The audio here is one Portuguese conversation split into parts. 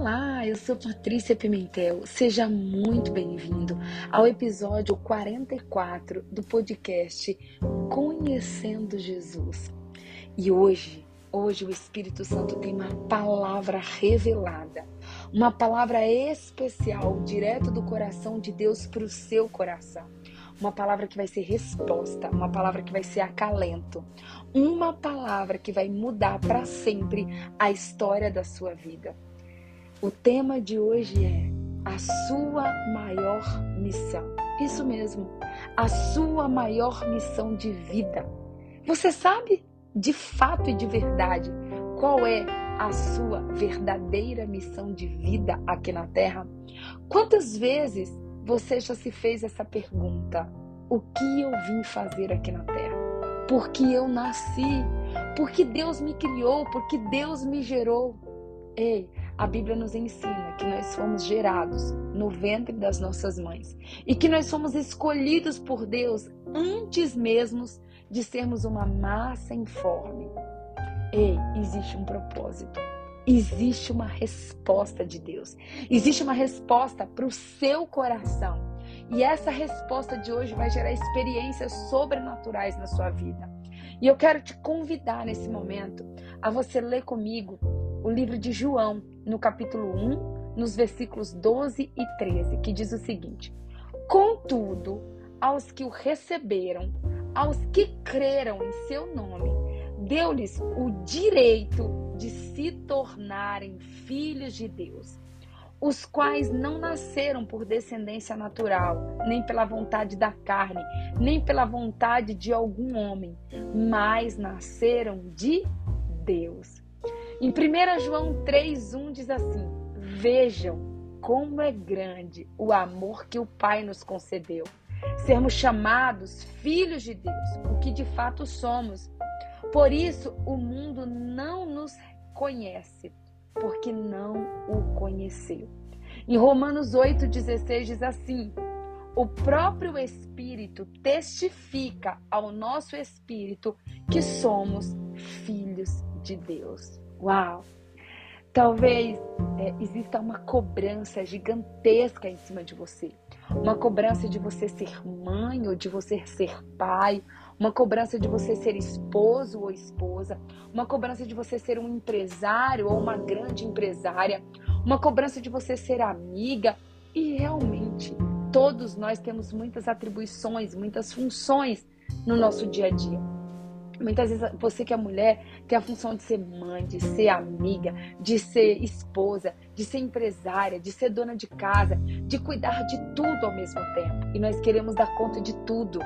Olá, eu sou Patrícia Pimentel. Seja muito bem-vindo ao episódio 44 do podcast Conhecendo Jesus. E hoje, hoje o Espírito Santo tem uma palavra revelada, uma palavra especial direto do coração de Deus para o seu coração. Uma palavra que vai ser resposta, uma palavra que vai ser acalento, uma palavra que vai mudar para sempre a história da sua vida. O tema de hoje é a sua maior missão. Isso mesmo, a sua maior missão de vida. Você sabe de fato e de verdade qual é a sua verdadeira missão de vida aqui na Terra? Quantas vezes você já se fez essa pergunta? O que eu vim fazer aqui na Terra? Por que eu nasci? Por que Deus me criou? Por que Deus me gerou? Ei, a Bíblia nos ensina que nós fomos gerados no ventre das nossas mães e que nós somos escolhidos por Deus antes mesmo de sermos uma massa informe. Ei, existe um propósito. Existe uma resposta de Deus. Existe uma resposta para o seu coração. E essa resposta de hoje vai gerar experiências sobrenaturais na sua vida. E eu quero te convidar nesse momento a você ler comigo o livro de João, no capítulo 1, nos versículos 12 e 13, que diz o seguinte: Contudo, aos que o receberam, aos que creram em seu nome, deu-lhes o direito de se tornarem filhos de Deus, os quais não nasceram por descendência natural, nem pela vontade da carne, nem pela vontade de algum homem, mas nasceram de Deus. Em 1 João 3,1 diz assim: Vejam como é grande o amor que o Pai nos concedeu. Sermos chamados filhos de Deus, o que de fato somos. Por isso, o mundo não nos conhece, porque não o conheceu. Em Romanos 8,16 diz assim: O próprio Espírito testifica ao nosso espírito que somos filhos de Deus. Uau! Talvez é, exista uma cobrança gigantesca em cima de você. Uma cobrança de você ser mãe ou de você ser pai. Uma cobrança de você ser esposo ou esposa. Uma cobrança de você ser um empresário ou uma grande empresária. Uma cobrança de você ser amiga. E realmente, todos nós temos muitas atribuições, muitas funções no nosso dia a dia. Muitas vezes você que é mulher tem a função de ser mãe, de ser amiga, de ser esposa, de ser empresária, de ser dona de casa, de cuidar de tudo ao mesmo tempo. E nós queremos dar conta de tudo.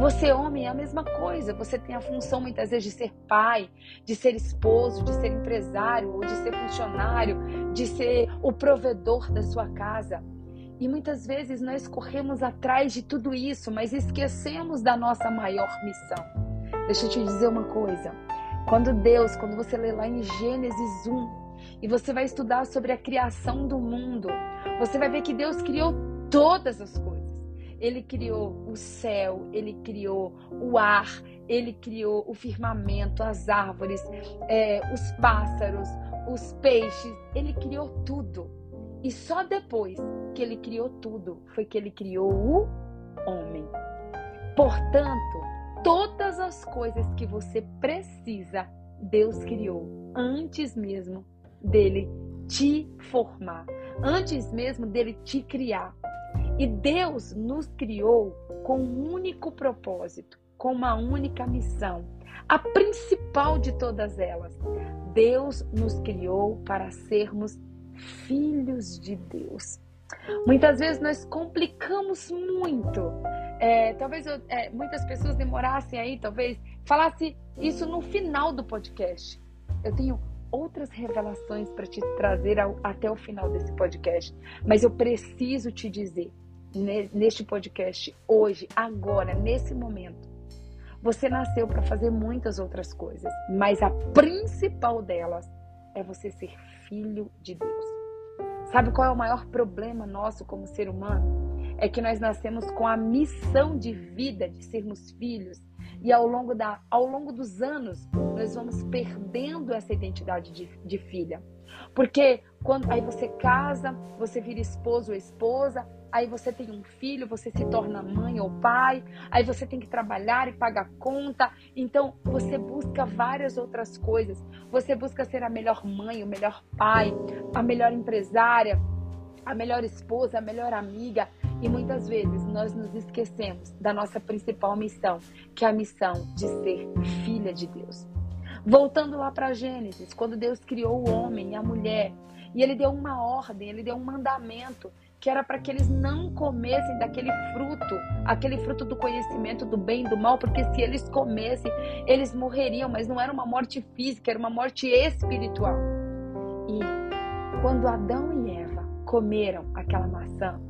Você, homem, é a mesma coisa. Você tem a função muitas vezes de ser pai, de ser esposo, de ser empresário, ou de ser funcionário, de ser o provedor da sua casa. E muitas vezes nós corremos atrás de tudo isso, mas esquecemos da nossa maior missão Deixa eu te dizer uma coisa. Quando Deus, quando você lê lá em Gênesis 1, e você vai estudar sobre a criação do mundo, você vai ver que Deus criou todas as coisas. Ele criou o céu, ele criou o ar, ele criou o firmamento, as árvores, é, os pássaros, os peixes, ele criou tudo. E só depois que ele criou tudo foi que ele criou o homem. Portanto, todas as coisas que você precisa, Deus criou antes mesmo dele te formar, antes mesmo dele te criar. E Deus nos criou com um único propósito, com uma única missão, a principal de todas elas. Deus nos criou para sermos filhos de Deus. Muitas vezes nós complicamos muito é, talvez eu, é, muitas pessoas demorassem aí, talvez falasse isso no final do podcast. Eu tenho outras revelações para te trazer ao, até o final desse podcast, mas eu preciso te dizer neste podcast hoje, agora, nesse momento. Você nasceu para fazer muitas outras coisas, mas a principal delas é você ser filho de Deus. Sabe qual é o maior problema nosso como ser humano? É que nós nascemos com a missão de vida de sermos filhos, E ao longo, da, ao longo dos anos, nós vamos perdendo essa identidade de, de filha. Porque quando aí você casa, você vira esposo ou esposa, aí você tem um filho, você se torna mãe ou pai, aí você tem que trabalhar e pagar conta. Então, você busca várias outras coisas. Você busca ser a melhor mãe, o melhor pai, a melhor empresária, a melhor esposa, a melhor amiga. E muitas vezes nós nos esquecemos da nossa principal missão, que é a missão de ser filha de Deus. Voltando lá para Gênesis, quando Deus criou o homem e a mulher, e ele deu uma ordem, ele deu um mandamento que era para que eles não comessem daquele fruto, aquele fruto do conhecimento do bem e do mal, porque se eles comessem, eles morreriam, mas não era uma morte física, era uma morte espiritual. E quando Adão e Eva comeram aquela maçã,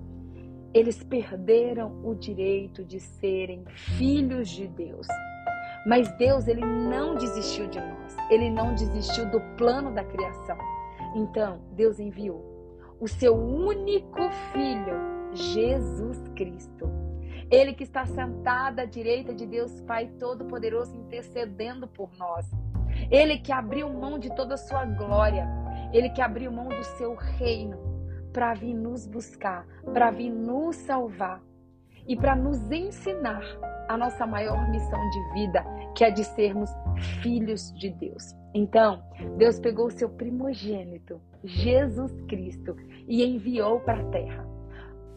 eles perderam o direito de serem filhos de Deus. Mas Deus, ele não desistiu de nós. Ele não desistiu do plano da criação. Então, Deus enviou o seu único filho, Jesus Cristo. Ele que está sentado à direita de Deus Pai Todo-Poderoso, intercedendo por nós. Ele que abriu mão de toda a sua glória. Ele que abriu mão do seu reino para vir nos buscar, para vir nos salvar e para nos ensinar a nossa maior missão de vida, que é de sermos filhos de Deus. Então, Deus pegou o seu primogênito, Jesus Cristo, e enviou para a terra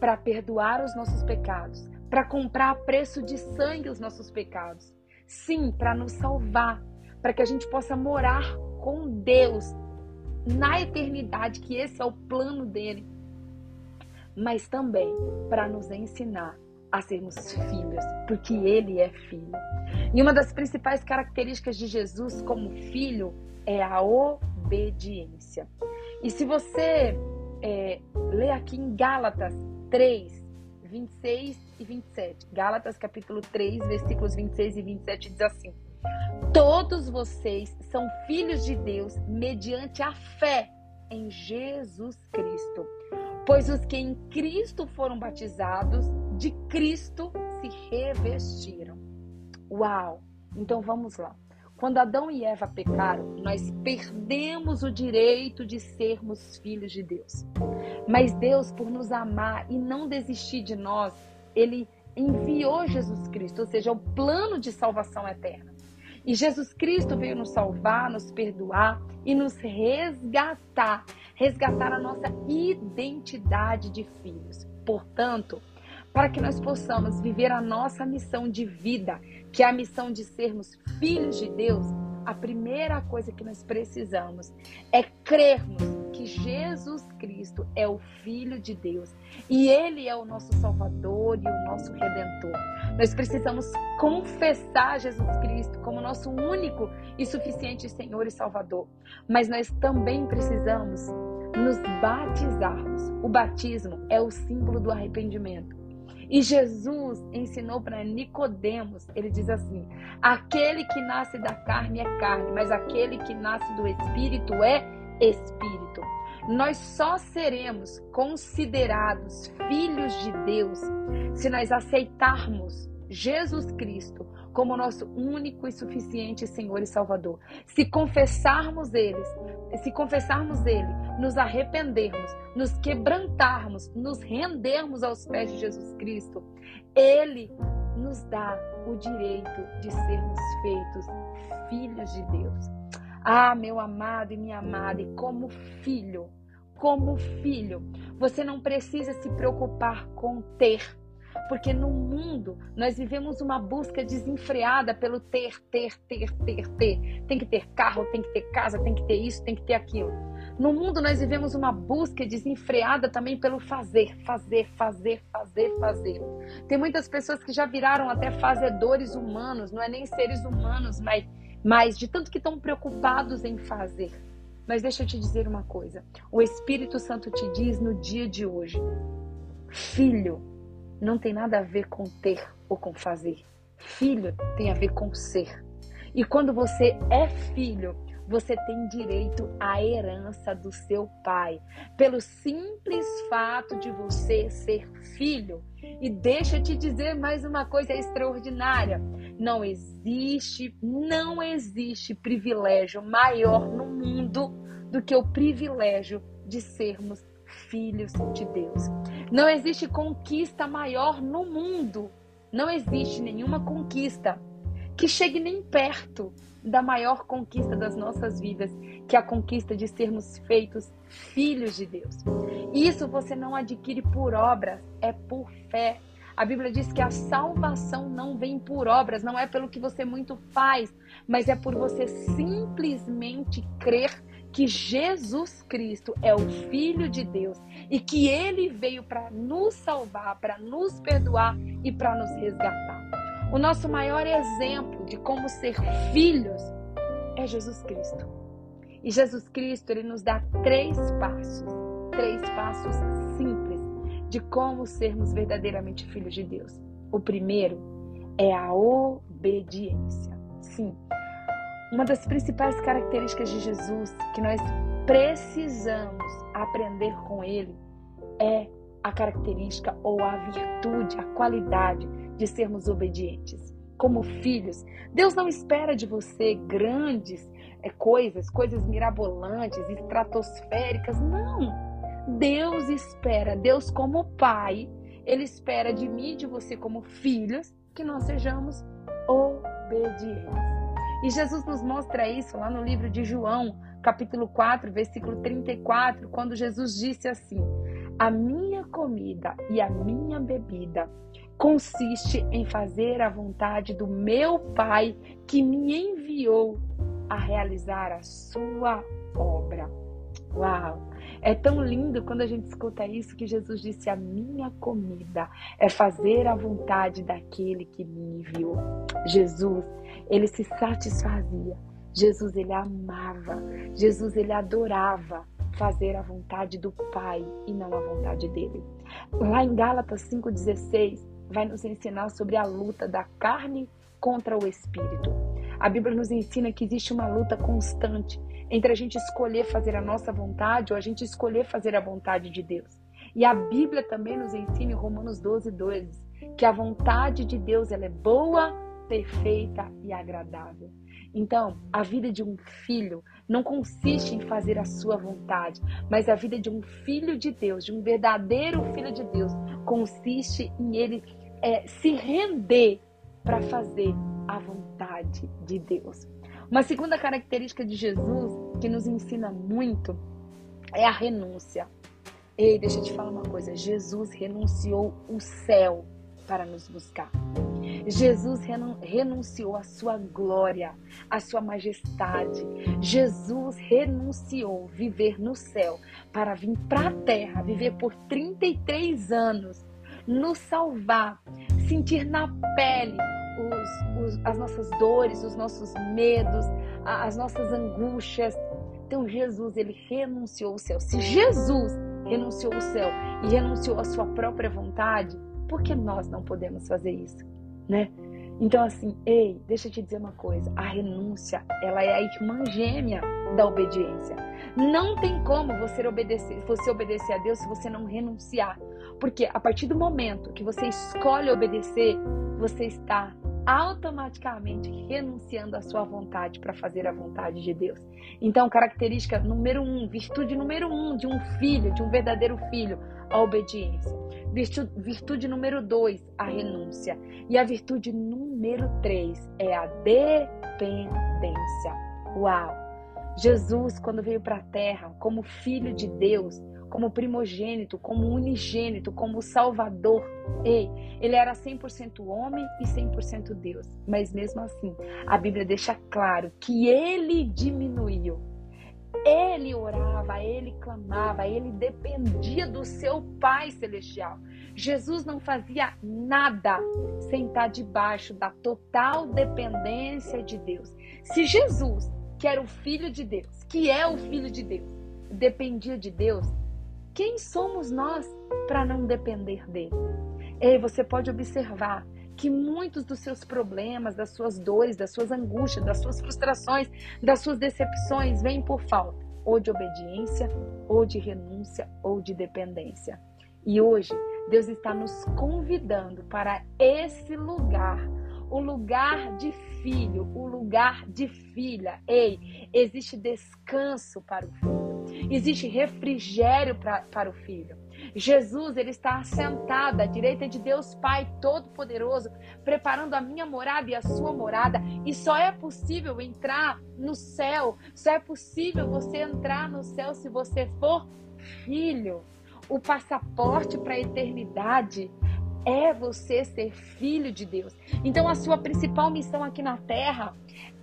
para perdoar os nossos pecados, para comprar a preço de sangue os nossos pecados. Sim, para nos salvar, para que a gente possa morar com Deus na eternidade, que esse é o plano dele. Mas também para nos ensinar a sermos filhos, porque ele é filho. E uma das principais características de Jesus como filho é a obediência. E se você é, ler aqui em Gálatas 3, 26 e 27, Gálatas capítulo 3, versículos 26 e 27 diz assim: Todos vocês são filhos de Deus mediante a fé em Jesus Cristo. Pois os que em Cristo foram batizados, de Cristo se revestiram. Uau! Então vamos lá. Quando Adão e Eva pecaram, nós perdemos o direito de sermos filhos de Deus. Mas Deus, por nos amar e não desistir de nós, ele enviou Jesus Cristo, ou seja, o plano de salvação eterna. E Jesus Cristo veio nos salvar, nos perdoar e nos resgatar resgatar a nossa identidade de filhos. Portanto, para que nós possamos viver a nossa missão de vida, que é a missão de sermos filhos de Deus, a primeira coisa que nós precisamos é crermos que Jesus Cristo é o Filho de Deus e Ele é o nosso Salvador e o nosso Redentor. Nós precisamos confessar Jesus Cristo como nosso único e suficiente Senhor e Salvador, mas nós também precisamos nos batizarmos. O batismo é o símbolo do arrependimento. E Jesus ensinou para Nicodemos, ele diz assim: aquele que nasce da carne é carne, mas aquele que nasce do espírito é espírito. Nós só seremos considerados filhos de Deus se nós aceitarmos Jesus Cristo como nosso único e suficiente Senhor e Salvador. Se confessarmos eles, se confessarmos ele, nos arrependermos, nos quebrantarmos, nos rendermos aos pés de Jesus Cristo, ele nos dá o direito de sermos feitos filhos de Deus. Ah, meu amado e minha amada, e como filho, como filho, você não precisa se preocupar com ter porque no mundo nós vivemos uma busca desenfreada pelo ter, ter, ter, ter, ter. Tem que ter carro, tem que ter casa, tem que ter isso, tem que ter aquilo. No mundo nós vivemos uma busca desenfreada também pelo fazer, fazer, fazer, fazer, fazer. Tem muitas pessoas que já viraram até fazedores humanos, não é nem seres humanos, mas, mas de tanto que estão preocupados em fazer. Mas deixa eu te dizer uma coisa: o Espírito Santo te diz no dia de hoje, filho, não tem nada a ver com ter ou com fazer. Filho tem a ver com ser. E quando você é filho, você tem direito à herança do seu pai, pelo simples fato de você ser filho. E deixa eu te dizer mais uma coisa extraordinária. Não existe, não existe privilégio maior no mundo do que o privilégio de sermos filhos de Deus. Não existe conquista maior no mundo. Não existe nenhuma conquista que chegue nem perto da maior conquista das nossas vidas, que é a conquista de sermos feitos filhos de Deus. Isso você não adquire por obras, é por fé. A Bíblia diz que a salvação não vem por obras, não é pelo que você muito faz, mas é por você simplesmente crer que Jesus Cristo é o Filho de Deus e que ele veio para nos salvar, para nos perdoar e para nos resgatar. O nosso maior exemplo de como ser filhos é Jesus Cristo. E Jesus Cristo, ele nos dá três passos, três passos simples de como sermos verdadeiramente filhos de Deus. O primeiro é a obediência. Sim, uma das principais características de Jesus que nós precisamos aprender com ele é a característica ou a virtude, a qualidade de sermos obedientes. Como filhos, Deus não espera de você grandes é, coisas, coisas mirabolantes, estratosféricas. Não! Deus espera, Deus como Pai, Ele espera de mim e de você como filhos que nós sejamos obedientes. E Jesus nos mostra isso lá no livro de João, capítulo 4, versículo 34, quando Jesus disse assim: A minha comida e a minha bebida consiste em fazer a vontade do meu Pai que me enviou a realizar a sua obra. Uau! É tão lindo quando a gente escuta isso que Jesus disse: A minha comida é fazer a vontade daquele que me enviou. Jesus ele se satisfazia. Jesus ele amava. Jesus ele adorava fazer a vontade do Pai e não a vontade dele. Lá em Gálatas 5:16 vai nos ensinar sobre a luta da carne contra o espírito. A Bíblia nos ensina que existe uma luta constante entre a gente escolher fazer a nossa vontade ou a gente escolher fazer a vontade de Deus. E a Bíblia também nos ensina em Romanos 12, 2, que a vontade de Deus ela é boa, perfeita e agradável. Então, a vida de um filho não consiste em fazer a sua vontade, mas a vida de um filho de Deus, de um verdadeiro filho de Deus, consiste em ele é, se render para fazer a vontade de Deus. Uma segunda característica de Jesus que nos ensina muito é a renúncia. Ei, deixa eu te falar uma coisa: Jesus renunciou o céu para nos buscar. Jesus renunciou à sua glória, à sua majestade. Jesus renunciou viver no céu para vir para a terra, viver por 33 anos, nos salvar, sentir na pele os, os, as nossas dores, os nossos medos, as nossas angústias. Então Jesus, ele renunciou ao céu. Se Jesus renunciou ao céu e renunciou à sua própria vontade, por que nós não podemos fazer isso? Né? Então, assim, ei, deixa eu te dizer uma coisa: a renúncia, ela é a irmã gêmea da obediência. Não tem como você obedecer, você obedecer a Deus se você não renunciar. Porque a partir do momento que você escolhe obedecer, você está automaticamente renunciando à sua vontade para fazer a vontade de Deus. Então, característica número um, virtude número um de um filho, de um verdadeiro filho, a obediência. Virtude, virtude número dois, a renúncia. E a virtude número três é a dependência. Uau! Jesus, quando veio para a terra como filho de Deus, como primogênito, como unigênito, como salvador, ei, ele era 100% homem e 100% Deus. Mas mesmo assim, a Bíblia deixa claro que ele diminuiu ele orava, ele clamava, ele dependia do seu Pai Celestial. Jesus não fazia nada sem estar debaixo da total dependência de Deus. Se Jesus, que era o Filho de Deus, que é o Filho de Deus, dependia de Deus, quem somos nós para não depender dele? Ei, você pode observar que muitos dos seus problemas, das suas dores, das suas angústias, das suas frustrações, das suas decepções vêm por falta ou de obediência, ou de renúncia, ou de dependência. E hoje, Deus está nos convidando para esse lugar o lugar de filho, o lugar de filha. Ei, existe descanso para o filho, existe refrigério pra, para o filho. Jesus, ele está assentado à direita de Deus Pai Todo-Poderoso, preparando a minha morada e a sua morada. E só é possível entrar no céu, só é possível você entrar no céu se você for filho. O passaporte para a eternidade é você ser filho de Deus. Então a sua principal missão aqui na terra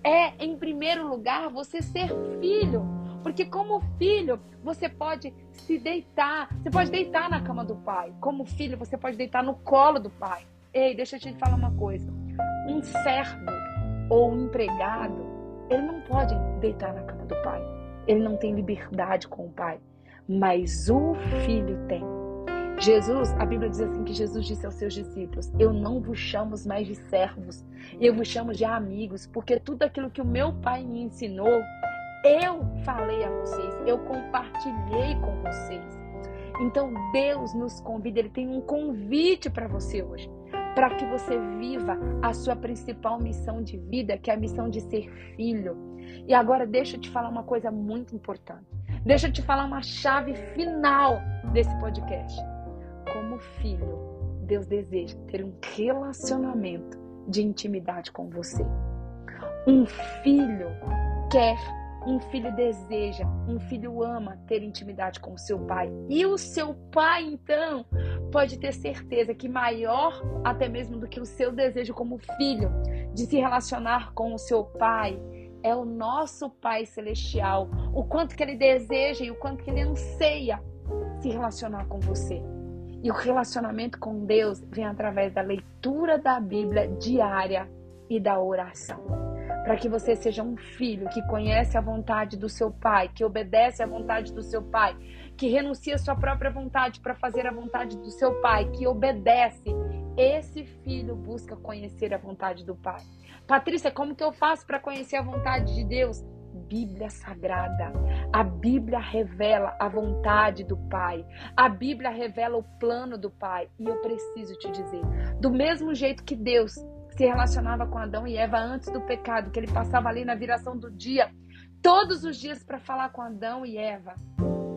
é, em primeiro lugar, você ser filho. Porque como filho, você pode se deitar, você pode deitar na cama do pai. Como filho, você pode deitar no colo do pai. Ei, deixa eu te falar uma coisa. Um servo ou um empregado, ele não pode deitar na cama do pai. Ele não tem liberdade com o pai. Mas o filho tem. Jesus, a Bíblia diz assim que Jesus disse aos seus discípulos: Eu não vos chamo mais de servos, eu vos chamo de amigos, porque tudo aquilo que o meu Pai me ensinou, eu falei a vocês, eu compartilhei com vocês. Então Deus nos convida, Ele tem um convite para você hoje, para que você viva a sua principal missão de vida, que é a missão de ser filho. E agora deixa eu te falar uma coisa muito importante. Deixa eu te falar uma chave final desse podcast. Filho, Deus deseja ter um relacionamento de intimidade com você. Um filho quer um filho deseja, um filho ama ter intimidade com o seu pai. E o seu pai, então, pode ter certeza que maior até mesmo do que o seu desejo como filho de se relacionar com o seu pai é o nosso Pai celestial. O quanto que ele deseja e o quanto que ele anseia se relacionar com você. E o relacionamento com Deus vem através da leitura da Bíblia diária e da oração para que você seja um filho que conhece a vontade do seu pai, que obedece à vontade do seu pai, que renuncia à sua própria vontade para fazer a vontade do seu pai, que obedece. Esse filho busca conhecer a vontade do pai. Patrícia, como que eu faço para conhecer a vontade de Deus? Bíblia Sagrada. A Bíblia revela a vontade do Pai. A Bíblia revela o plano do Pai. E eu preciso te dizer: do mesmo jeito que Deus se relacionava com Adão e Eva antes do pecado, que ele passava ali na viração do dia, todos os dias para falar com Adão e Eva.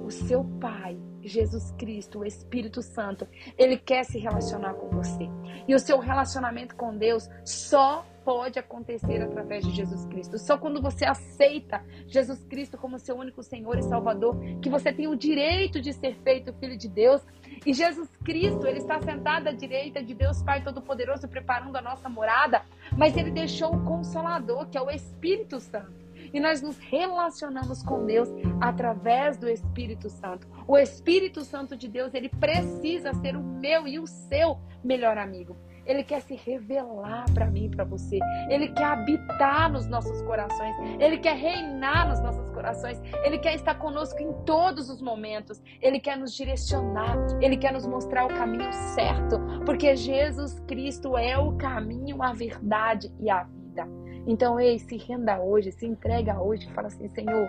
O seu Pai, Jesus Cristo, o Espírito Santo, ele quer se relacionar com você. E o seu relacionamento com Deus só pode acontecer através de Jesus Cristo. Só quando você aceita Jesus Cristo como seu único Senhor e Salvador, que você tem o direito de ser feito filho de Deus. E Jesus Cristo, ele está sentado à direita de Deus Pai Todo-Poderoso, preparando a nossa morada, mas ele deixou o Consolador, que é o Espírito Santo. E nós nos relacionamos com Deus através do Espírito Santo. O Espírito Santo de Deus, ele precisa ser o meu e o seu melhor amigo. Ele quer se revelar para mim e para você. Ele quer habitar nos nossos corações. Ele quer reinar nos nossos corações. Ele quer estar conosco em todos os momentos. Ele quer nos direcionar. Ele quer nos mostrar o caminho certo. Porque Jesus Cristo é o caminho, a verdade e a vida. Então, ei, se renda hoje, se entrega hoje. Fala assim, Senhor,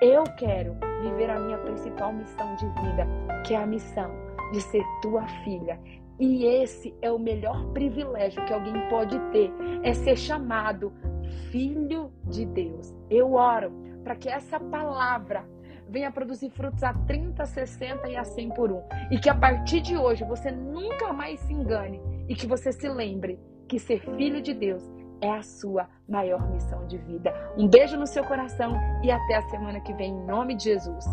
eu quero viver a minha principal missão de vida, que é a missão de ser tua filha. E esse é o melhor privilégio que alguém pode ter, é ser chamado filho de Deus. Eu oro para que essa palavra venha produzir frutos a 30, 60 e a 100 por um. E que a partir de hoje você nunca mais se engane e que você se lembre que ser filho de Deus é a sua maior missão de vida. Um beijo no seu coração e até a semana que vem, em nome de Jesus.